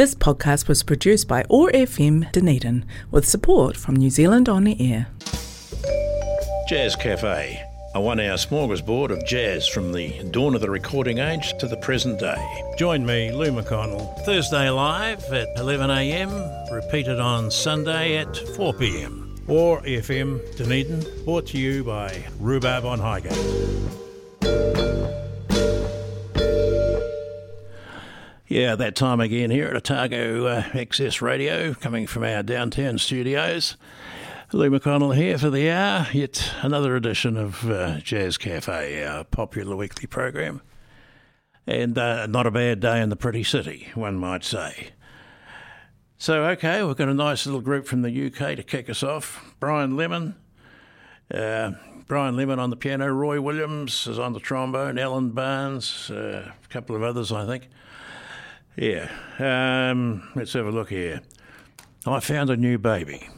This podcast was produced by OAR FM Dunedin with support from New Zealand On the Air. Jazz Cafe, a one hour smorgasbord of jazz from the dawn of the recording age to the present day. Join me, Lou McConnell, Thursday live at 11am, repeated on Sunday at 4pm. OAR FM Dunedin, brought to you by Rhubarb on Highgate. Yeah, that time again here at Otago uh, Access Radio, coming from our downtown studios. Lou McConnell here for the hour, yet another edition of uh, Jazz Cafe, our popular weekly program. And uh, not a bad day in the pretty city, one might say. So, okay, we've got a nice little group from the UK to kick us off. Brian Lemon, uh, Brian Lemon on the piano, Roy Williams is on the trombone, Alan Barnes, uh, a couple of others, I think. Yeah. Um, let's have a look here. I found a new baby.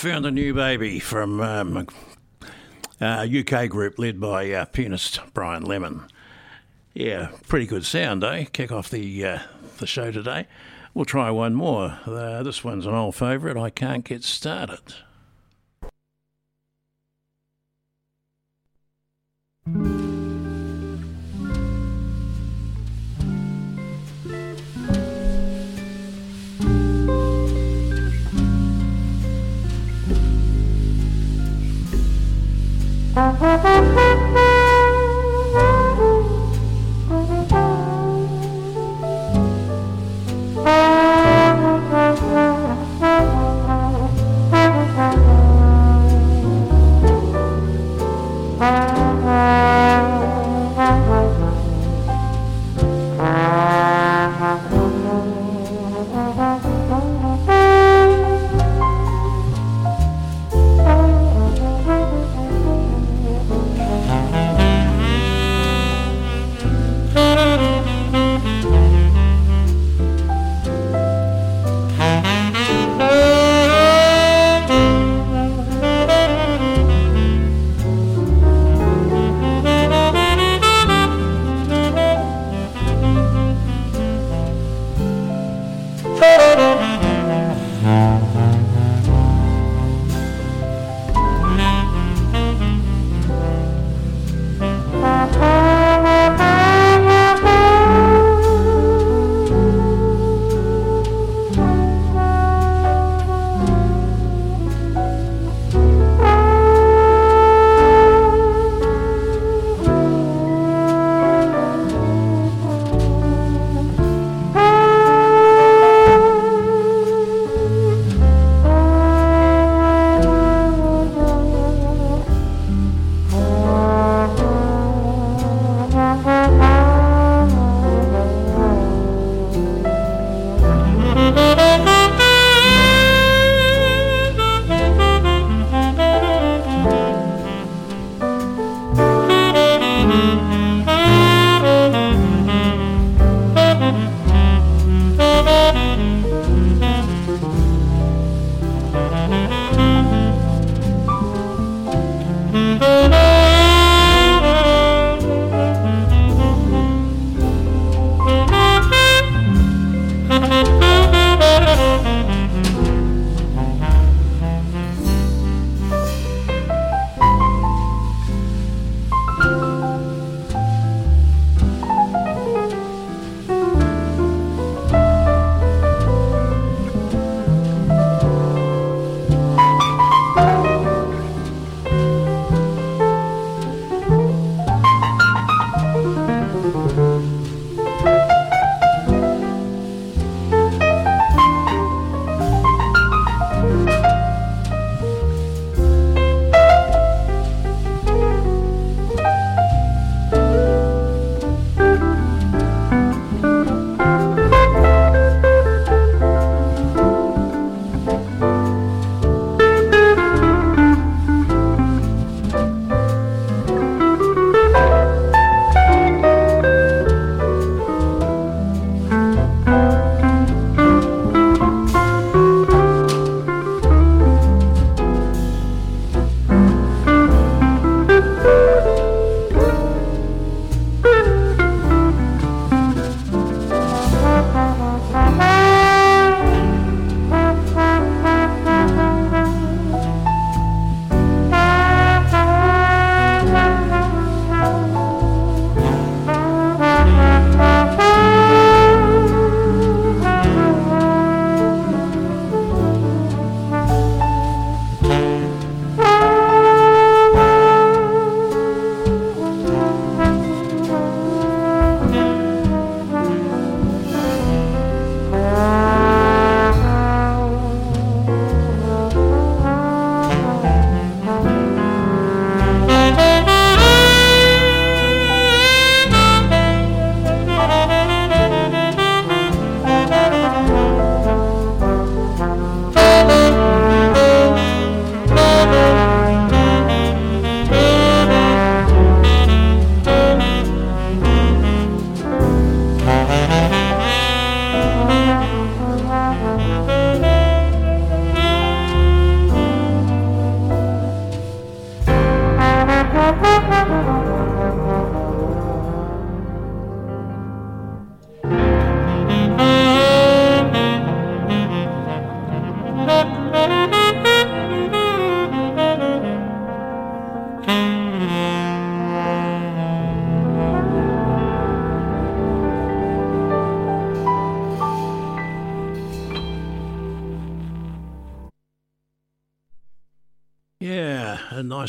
found a new baby from um, a UK group led by uh, pianist Brian Lemon. Yeah, pretty good sound, eh? Kick off the uh, the show today. We'll try one more. Uh, this one's an old favourite. I can't get started. Música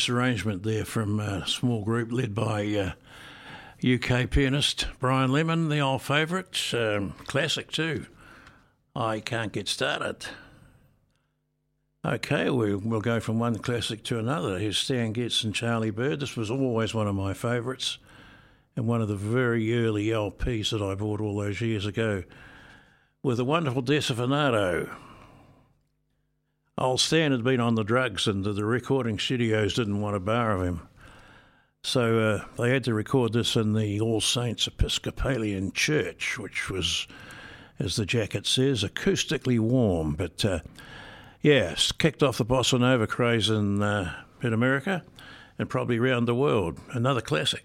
nice arrangement there from a small group led by uh, UK pianist Brian Lemon, the old favourite, um, classic too. I can't get started. Okay, we, we'll go from one classic to another. Here's Stan Getz and Charlie Byrd. This was always one of my favourites and one of the very early LPs that I bought all those years ago with the wonderful Desafinado. Old Stan had been on the drugs and the recording studios didn't want a bar of him. So uh, they had to record this in the All Saints Episcopalian Church, which was, as the jacket says, acoustically warm, but uh, Yes, kicked off the bossa nova craze in uh, in America and probably around the world. Another classic.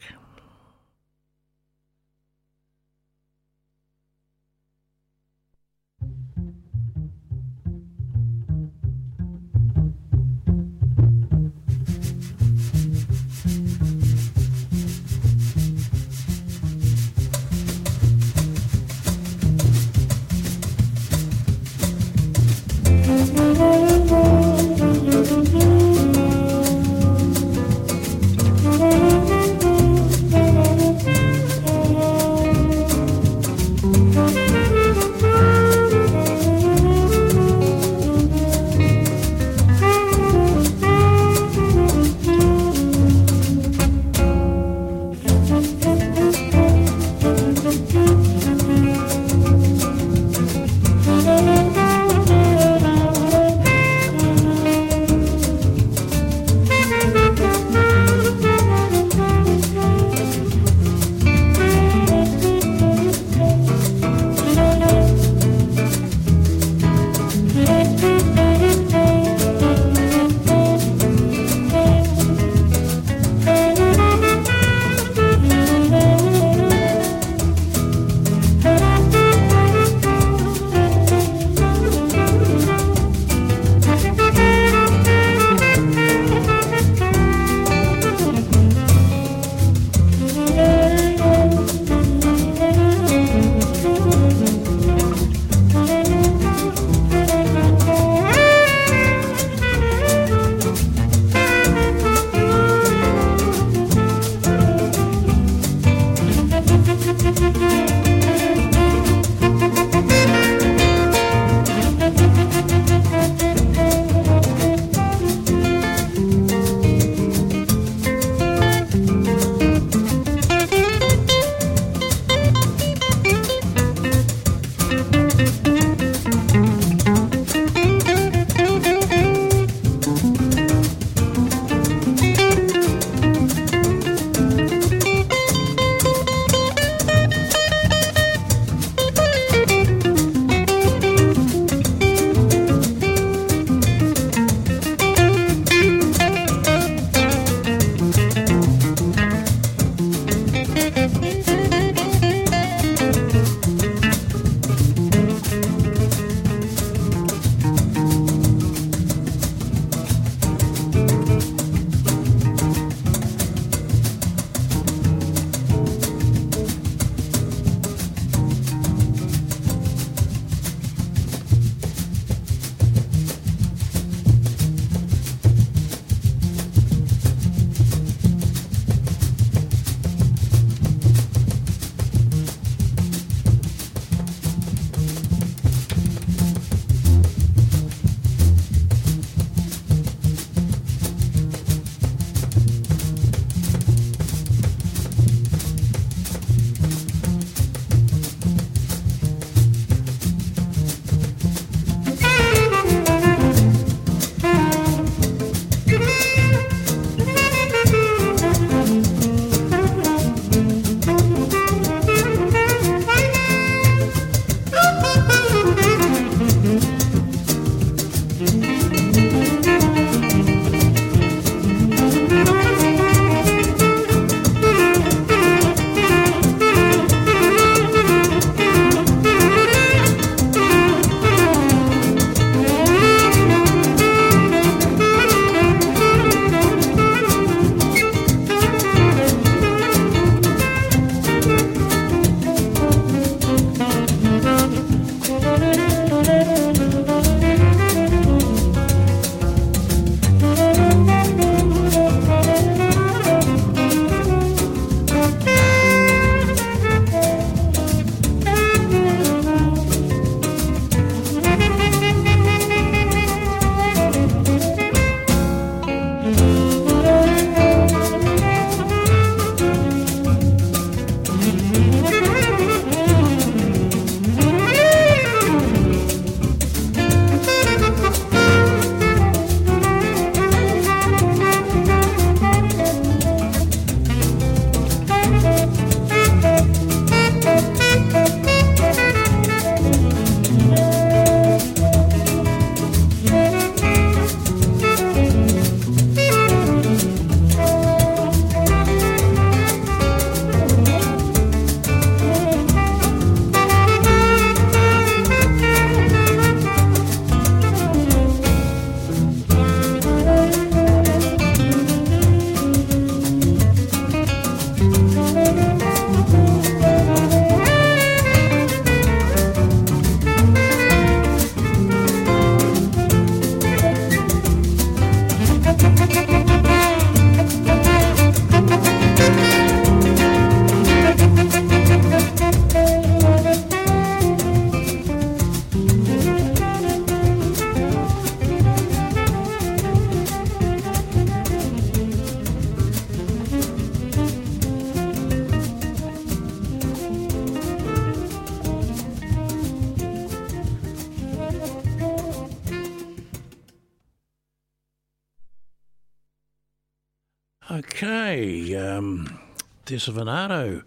Um, Desafinado.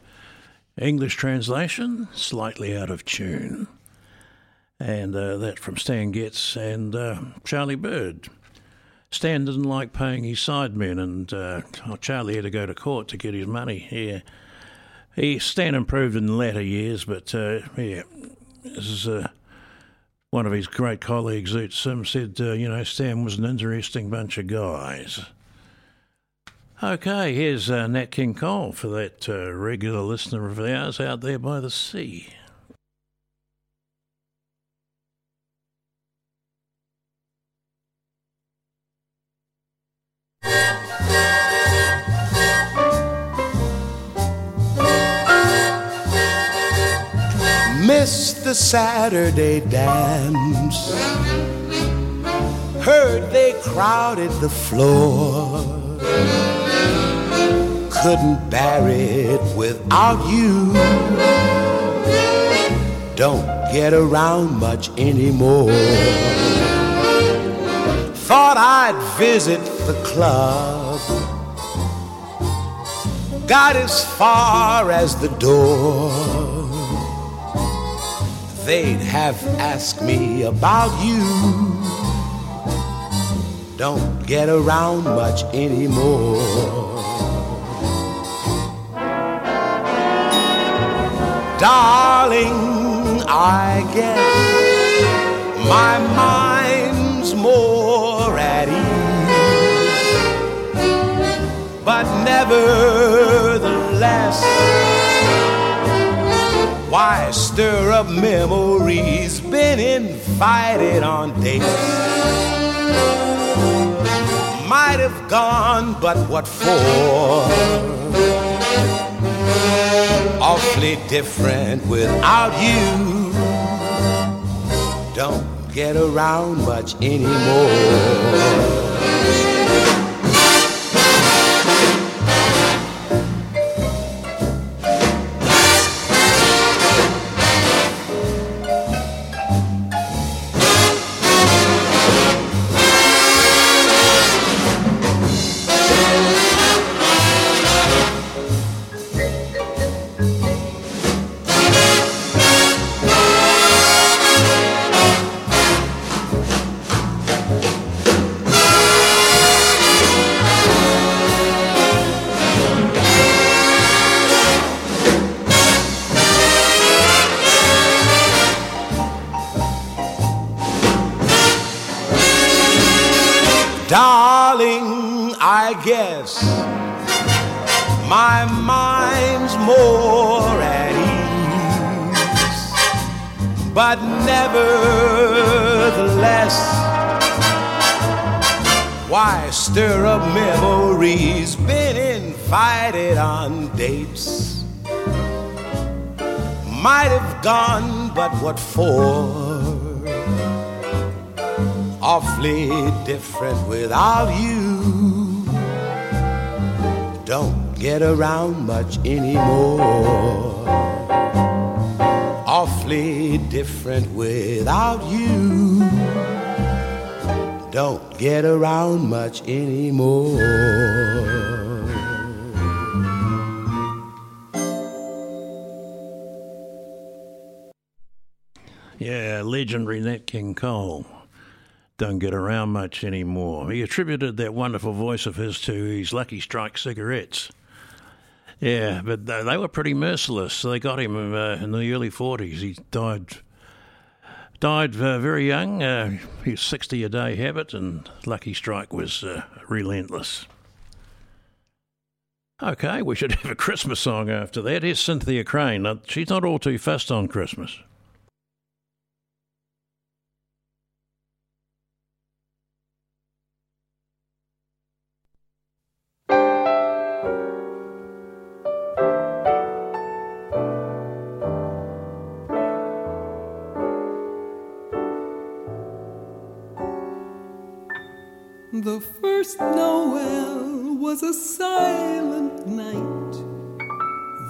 English translation, slightly out of tune. And uh, that from Stan Getz and uh, Charlie Byrd. Stan didn't like paying his sidemen, and uh, oh, Charlie had to go to court to get his money. Yeah, he Stan improved in the latter years, but uh, yeah, this is uh, one of his great colleagues, Zoot Sim, said, uh, you know, Stan was an interesting bunch of guys. Okay, here's uh, Nat King Cole for that uh, regular listener of ours out there by the sea. Missed the Saturday dance. Heard they crowded the floor. Couldn't bear it without you. Don't get around much anymore. Thought I'd visit the club. Got as far as the door they'd have asked me about you. Don't get around much anymore. Darling, I guess my mind's more at ease, but nevertheless why stir up memories? Been invited on dates. Might have gone, but what for? Awfully different without you. Don't get around much anymore. Darling, I guess my mind's more at ease, but nevertheless, why stir up memories? Been invited on dates, might have gone, but what for? Awfully different without you. Don't get around much anymore. Awfully different without you. Don't get around much anymore. Yeah, legendary Nat King Cole don't get around much anymore. He attributed that wonderful voice of his to his Lucky Strike cigarettes. Yeah, but they were pretty merciless. They got him uh, in the early 40s. He died died uh, very young. Uh, was 60 a day habit, and Lucky Strike was uh, relentless. Okay, we should have a Christmas song after that. Here's Cynthia Crane. Now, she's not all too fussed on Christmas. The first Noel was a silent night,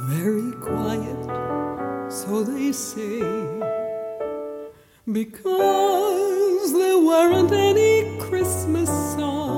very quiet, so they say, because there weren't any Christmas songs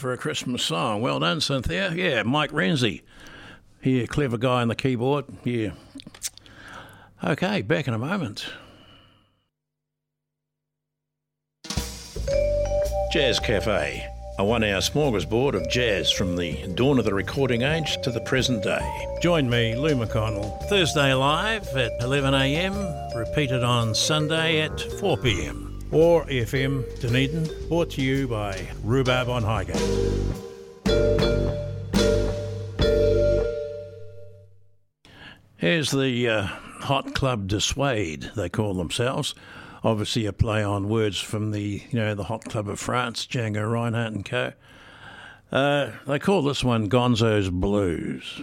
for a Christmas song. Well done, Cynthia. Yeah, Mike Renzi. Yeah, clever guy on the keyboard. Yeah. Okay, back in a moment. Jazz Cafe, a one hour smorgasbord of jazz from the dawn of the recording age to the present day. Join me, Lou McConnell, Thursday live at 11am, repeated on Sunday at 4pm or FM Dunedin, brought to you by Rhubarb on Highgate. Here's the uh, Hot Club de Suede, they call themselves. Obviously, a play on words from the you know the Hot Club of France, Django Reinhardt and Co. Uh, they call this one Gonzo's Blues.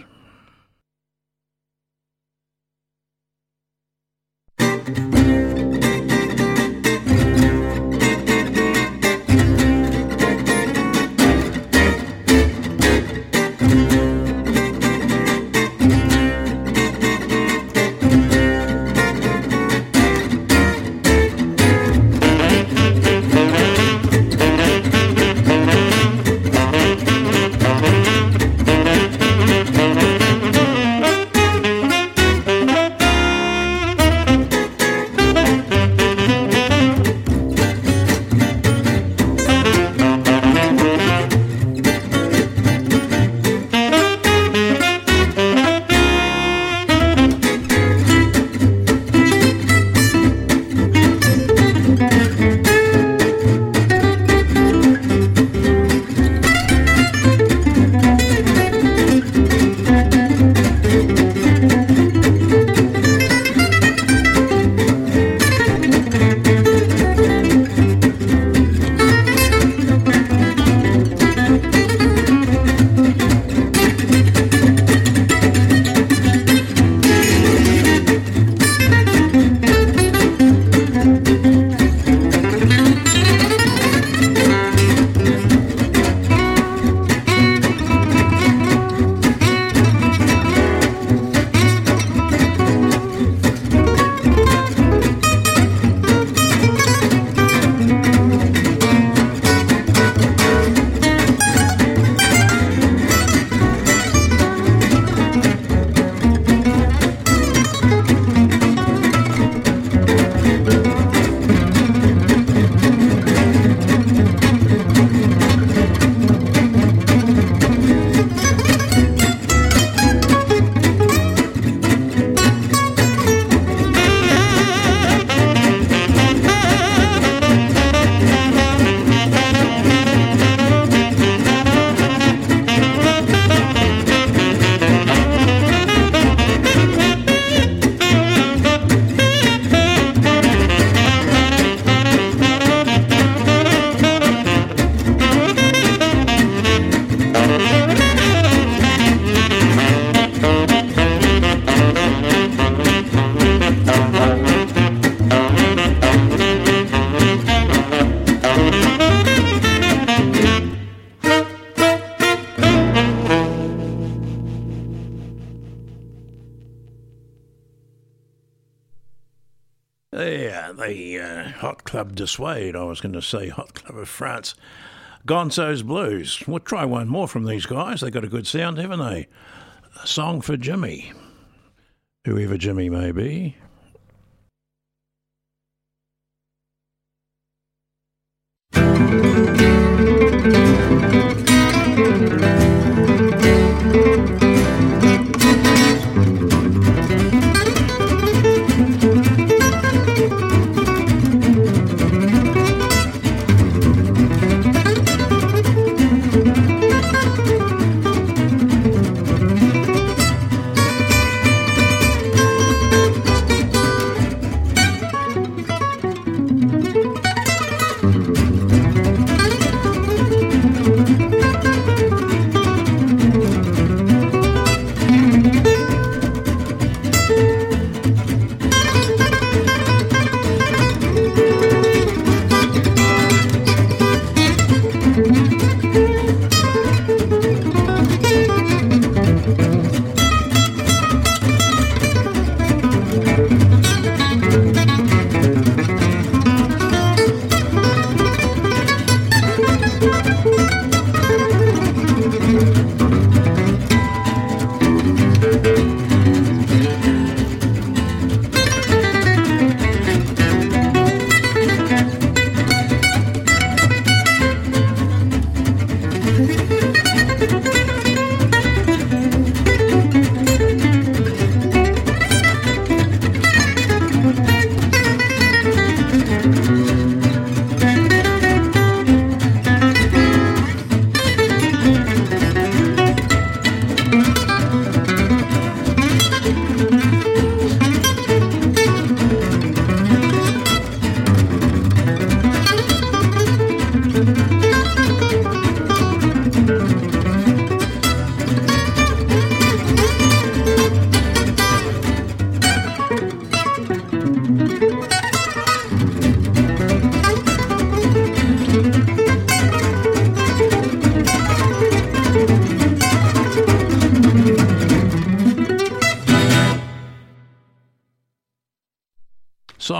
Hot Club de Suede. I was going to say Hot Club of France. Gonzo's Blues. We'll try one more from these guys. They've got a good sound, haven't they? A song for Jimmy. Whoever Jimmy may be.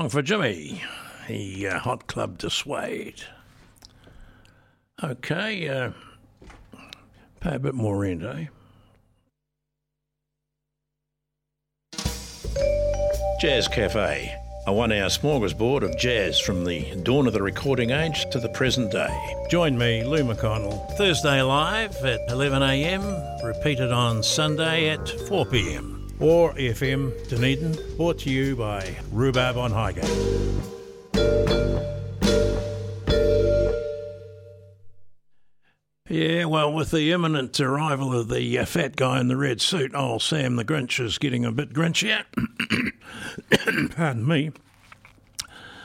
Song for Jimmy, the uh, Hot Club de Suede. Okay, uh, pay a bit more rent, eh? Jazz Cafe, a one hour smorgasbord of jazz from the dawn of the recording age to the present day. Join me, Lou McConnell, Thursday live at 11am, repeated on Sunday at 4pm. OAR FM Dunedin, brought to you by Rhubarb on Highgate. Yeah, well, with the imminent arrival of the uh, fat guy in the red suit, old Sam the Grinch is getting a bit grinchier. Pardon me.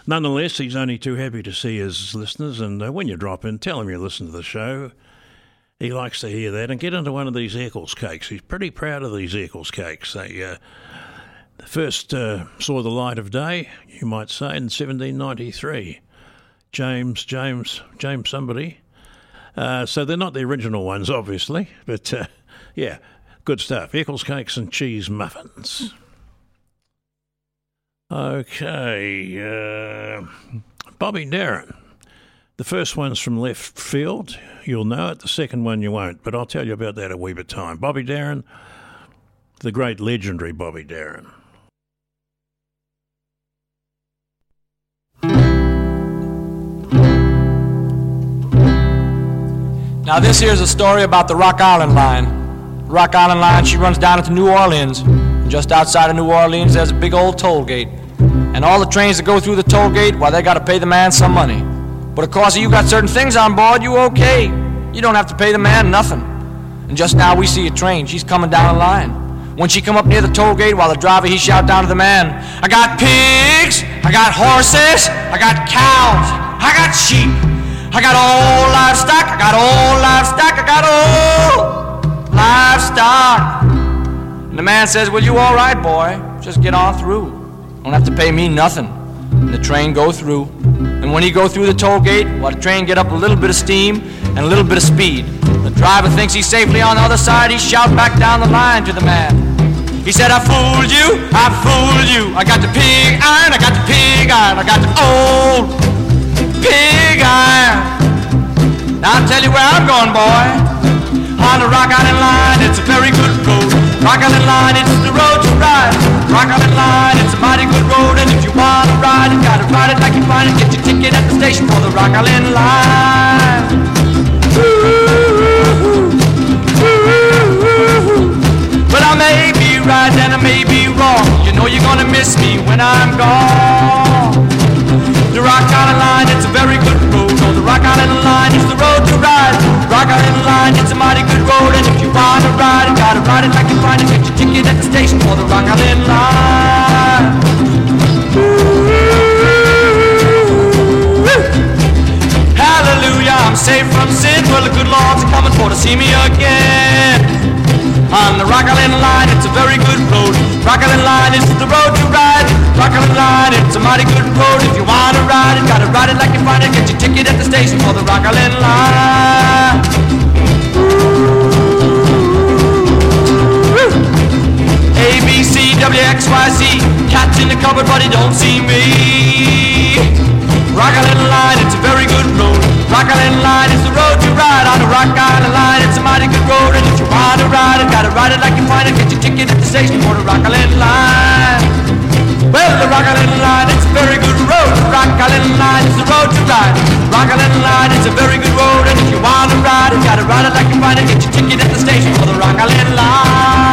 Nonetheless, he's only too happy to see his listeners, and uh, when you drop in, tell him you listen to the show. He likes to hear that and get into one of these Eccles cakes. He's pretty proud of these Eccles cakes. They uh, first uh, saw the light of day, you might say, in 1793. James, James, James somebody. Uh, so they're not the original ones, obviously, but uh, yeah, good stuff. Eccles cakes and cheese muffins. Okay, uh, Bobby Darin. The first one's from left field. You'll know it. The second one you won't, but I'll tell you about that a wee bit time. Bobby Darin, the great legendary Bobby Darin. Now, this here's a story about the Rock Island Line. Rock Island Line, she runs down into New Orleans. Just outside of New Orleans, there's a big old toll gate. And all the trains that go through the toll gate, well, they got to pay the man some money. But of course, you got certain things on board, you okay. You don't have to pay the man nothing. And just now we see a train. She's coming down the line. When she come up near the toll gate, while the driver he shout down to the man, I got pigs, I got horses, I got cows, I got sheep, I got all livestock, I got all livestock, I got all livestock. And the man says, Well, you all right, boy? Just get on through. Don't have to pay me nothing. The train go through. And when he go through the toll gate, well, the train get up a little bit of steam and a little bit of speed. The driver thinks he's safely on the other side. He shout back down the line to the man. He said, I fooled you, I fooled you. I got the pig iron, I got the pig iron, I got the old pig iron. Now I'll tell you where I'm going, boy. On the Rock Island line, it's a very good road. Rock Island line, it's the road to ride. Rock Island line, it's a mighty good road, and if you want to ride you gotta ride it like you find it. Get your ticket at the station for the Rock Island line. Well, I may be right and I may be wrong. You know you're gonna miss me when I'm gone. The Rock Island line, it's a very good road. Oh, the Rock Island line is the road Line, it's a mighty good road. And if you wanna ride it, gotta ride it like you find it. Get your ticket at the station for the Rock Island line. Hallelujah, I'm safe from sin. Well, the good Lord's coming for to see me again. On the Rock Island line, it's a very good road. Rock Island line is the road to ride. Rock Island line, it's a mighty good road. If you wanna ride it, gotta ride it like you find it. Get your ticket at the station for the Rock Island line. A B C W X Y Z. Cat's in the cupboard, but he don't see me. Rock Island line, it's a very good road. Rock Island line is the road you ride on the Rock Island line. It's a mighty good road, and if you want to ride it, gotta ride it like you find it. Get your ticket at the station for the Rock Island line. Well, the Rock Island line, it's a very good road. Rock Island line is the road to ride. Rock Island line is a very good road, and if you want to ride it, gotta ride it like you find it. Get your ticket at the station for the Rock Island line.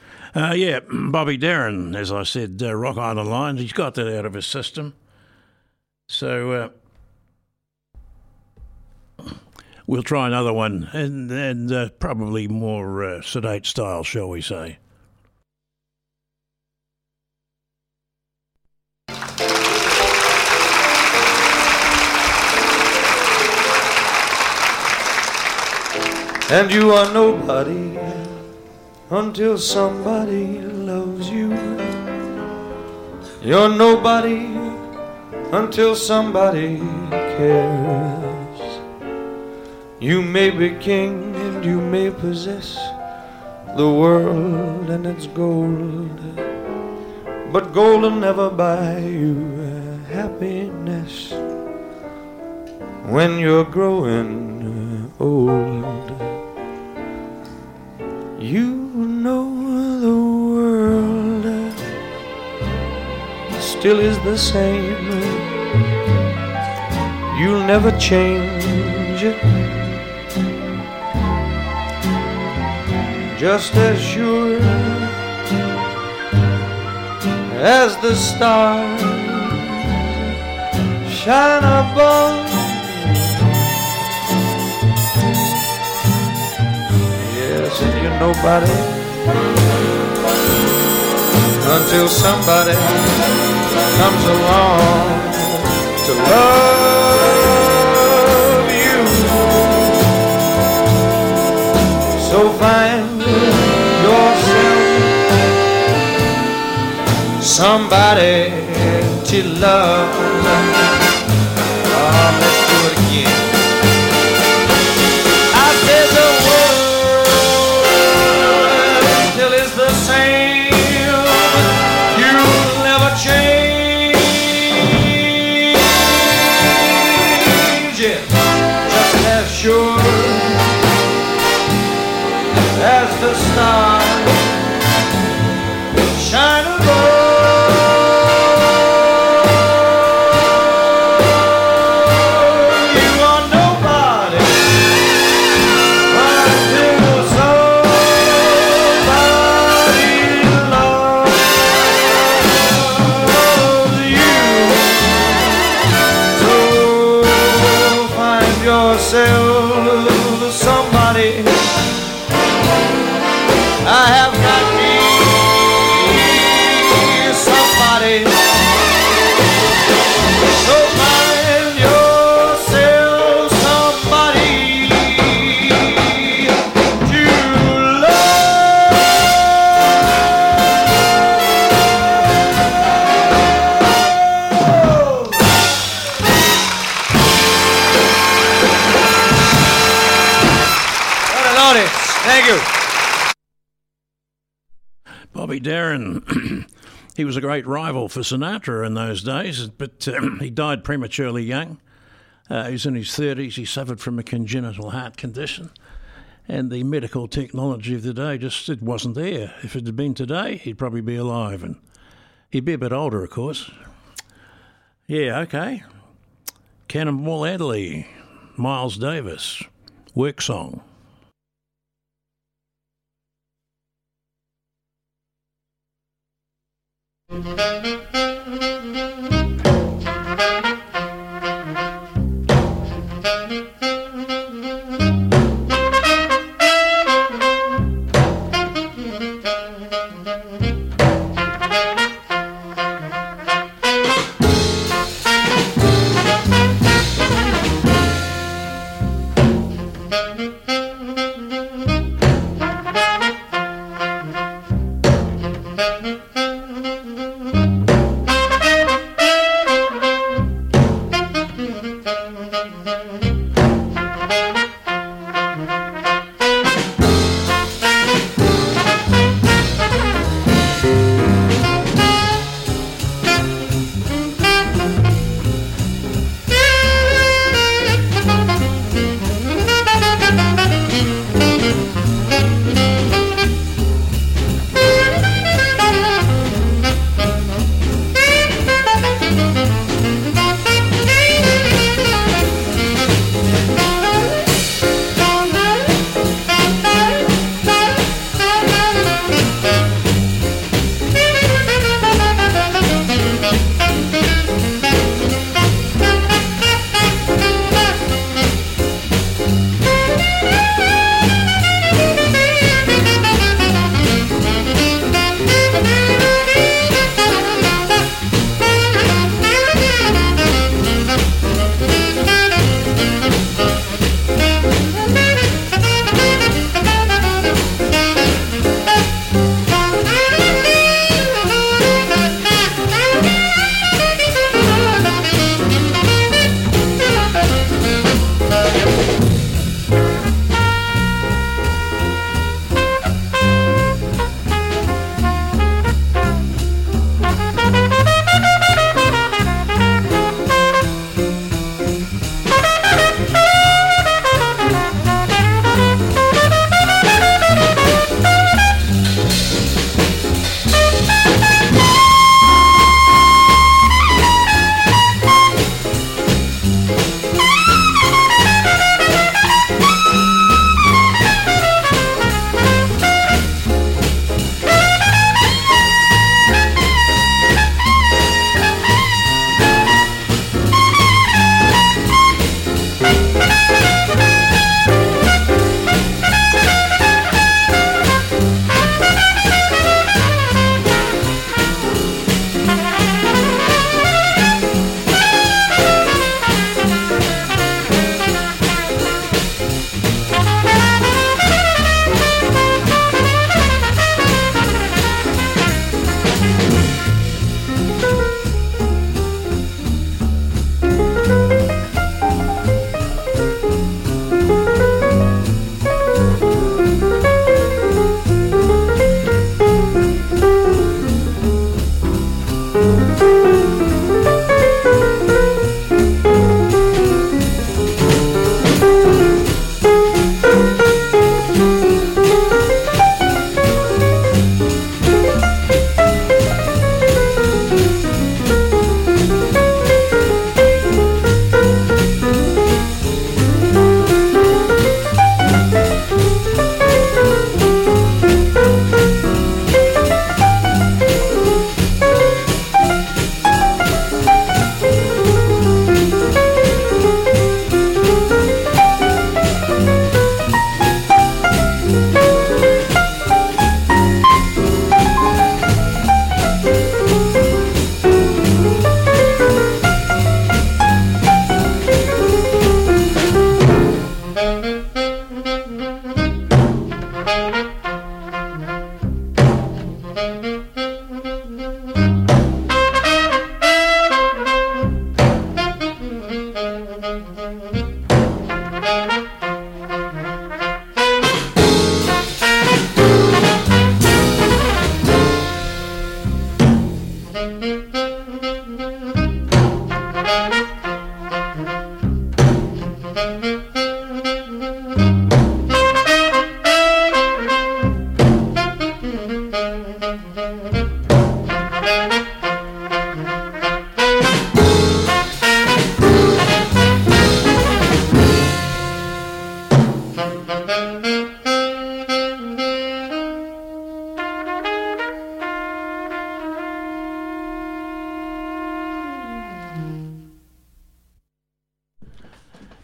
Uh, yeah, Bobby Darin, as I said, uh, Rock Island Line. He's got that out of his system. So uh, we'll try another one, and, and uh, probably more uh, sedate style, shall we say. And you are nobody until somebody loves you. You're nobody until somebody cares. You may be king and you may possess the world and its gold, but gold will never buy you happiness when you're growing old. You still is the same. You'll never change it. Just as sure as the stars shine above. Yes, and you're nobody until somebody comes along to love you. So find yourself somebody to love. Oh, let's do it again. Was a great rival for Sinatra in those days, but um, he died prematurely young. Uh, he was in his 30s. He suffered from a congenital heart condition. And the medical technology of the day just it wasn't there. If it had been today, he'd probably be alive. And he'd be a bit older, of course. Yeah, okay. Cannonball Adderley, Miles Davis, work song. Mm-hmm.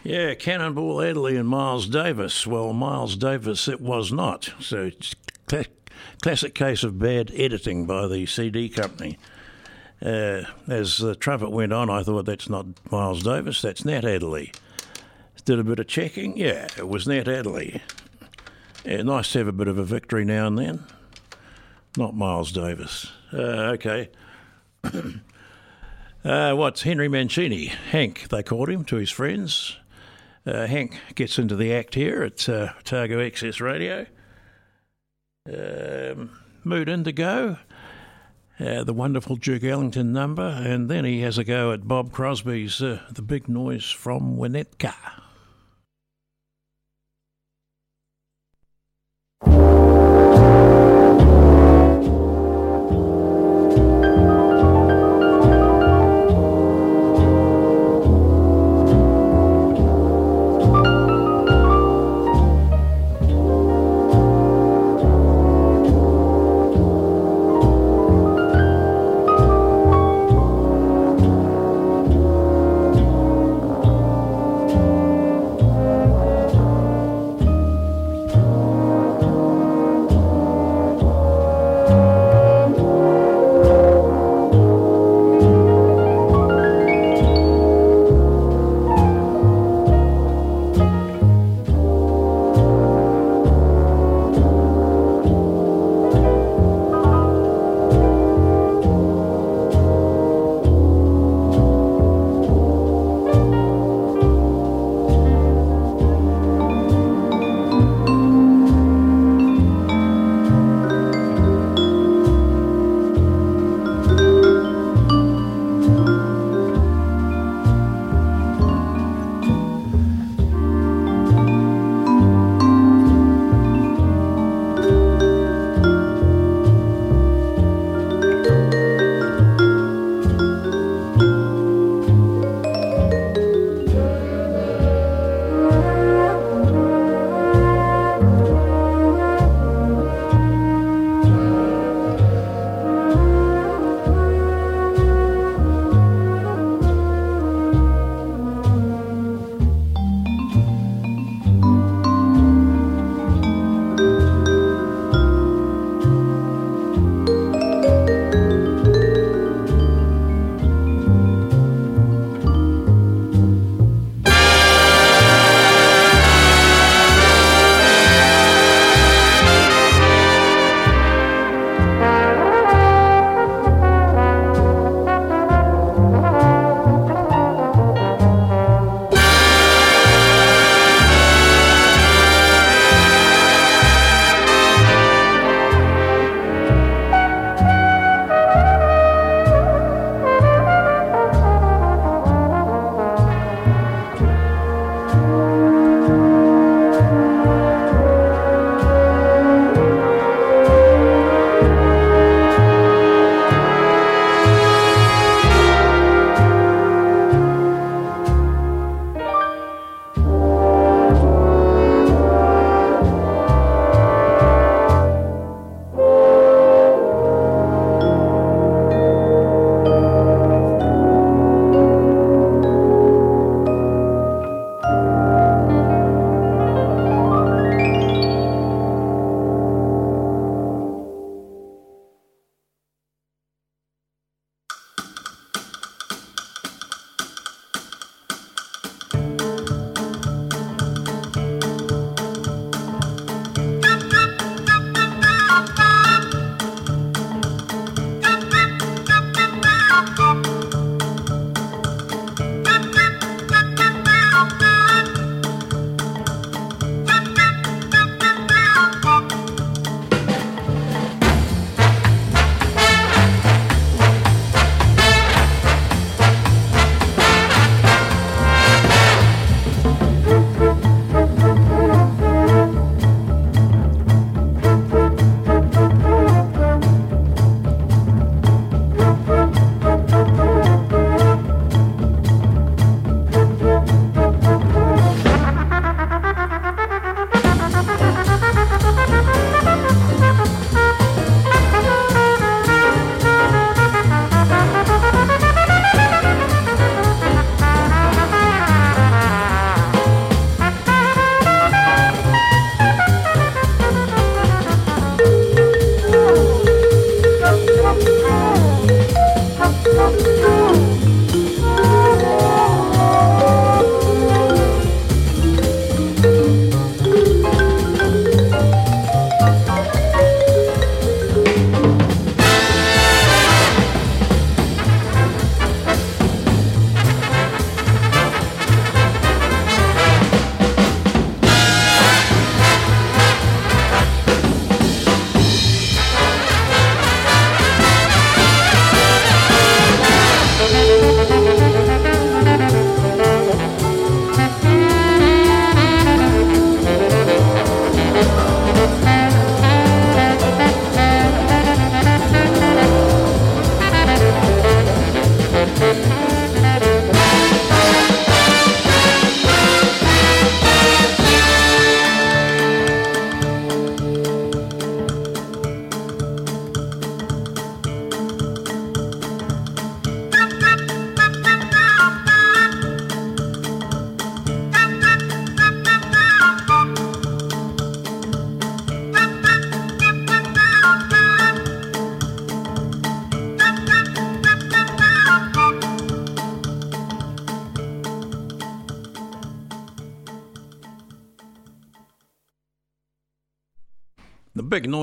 Yeah, Cannonball Adderley and Miles Davis. Well, Miles Davis it was not. So it's cl- classic case of bad editing by the CD company. Uh, as the trumpet went on, I thought that's not Miles Davis, that's Nat Adderley. Did a bit of checking, yeah, it was Nat Adderley. Yeah, nice to have a bit of a victory now and then. Not Miles Davis. Uh, okay. uh, what's Henry Mancini? Hank, they called him to his friends. Uh, Hank gets into the act here at uh, Otago Access Radio. Um, Mood Indigo, uh, the wonderful Duke Ellington number, and then he has a go at Bob Crosby's uh, The Big Noise from Winnetka.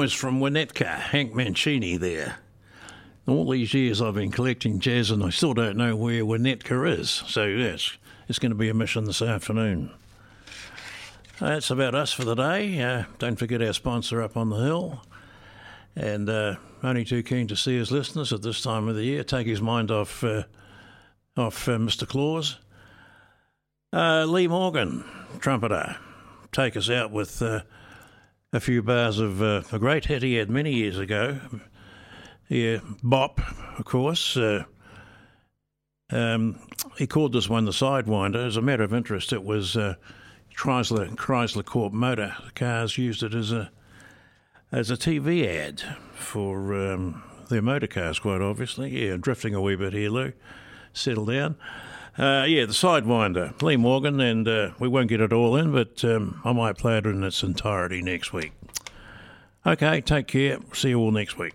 Noise from Winnetka, Hank Mancini there. All these years I've been collecting jazz and I still don't know where Winnetka is. So, yes, it's going to be a mission this afternoon. That's about us for the day. Uh, don't forget our sponsor up on the hill. And uh, only too keen to see his listeners at this time of the year take his mind off, uh, off uh, Mr. Claus. Uh, Lee Morgan, trumpeter, take us out with uh, a few bars of uh, a great hit he had many years ago. Yeah, Bop, of course. Uh, um, he called this one the Sidewinder. As a matter of interest, it was uh, Chrysler Chrysler Corp Motor Cars used it as a as a TV ad for um, their motor cars, quite obviously. Yeah, drifting a wee bit here, Lou. Settle down. Uh, yeah, the Sidewinder, Lee Morgan, and uh, we won't get it all in, but um, I might play it in its entirety next week. Okay, take care. See you all next week.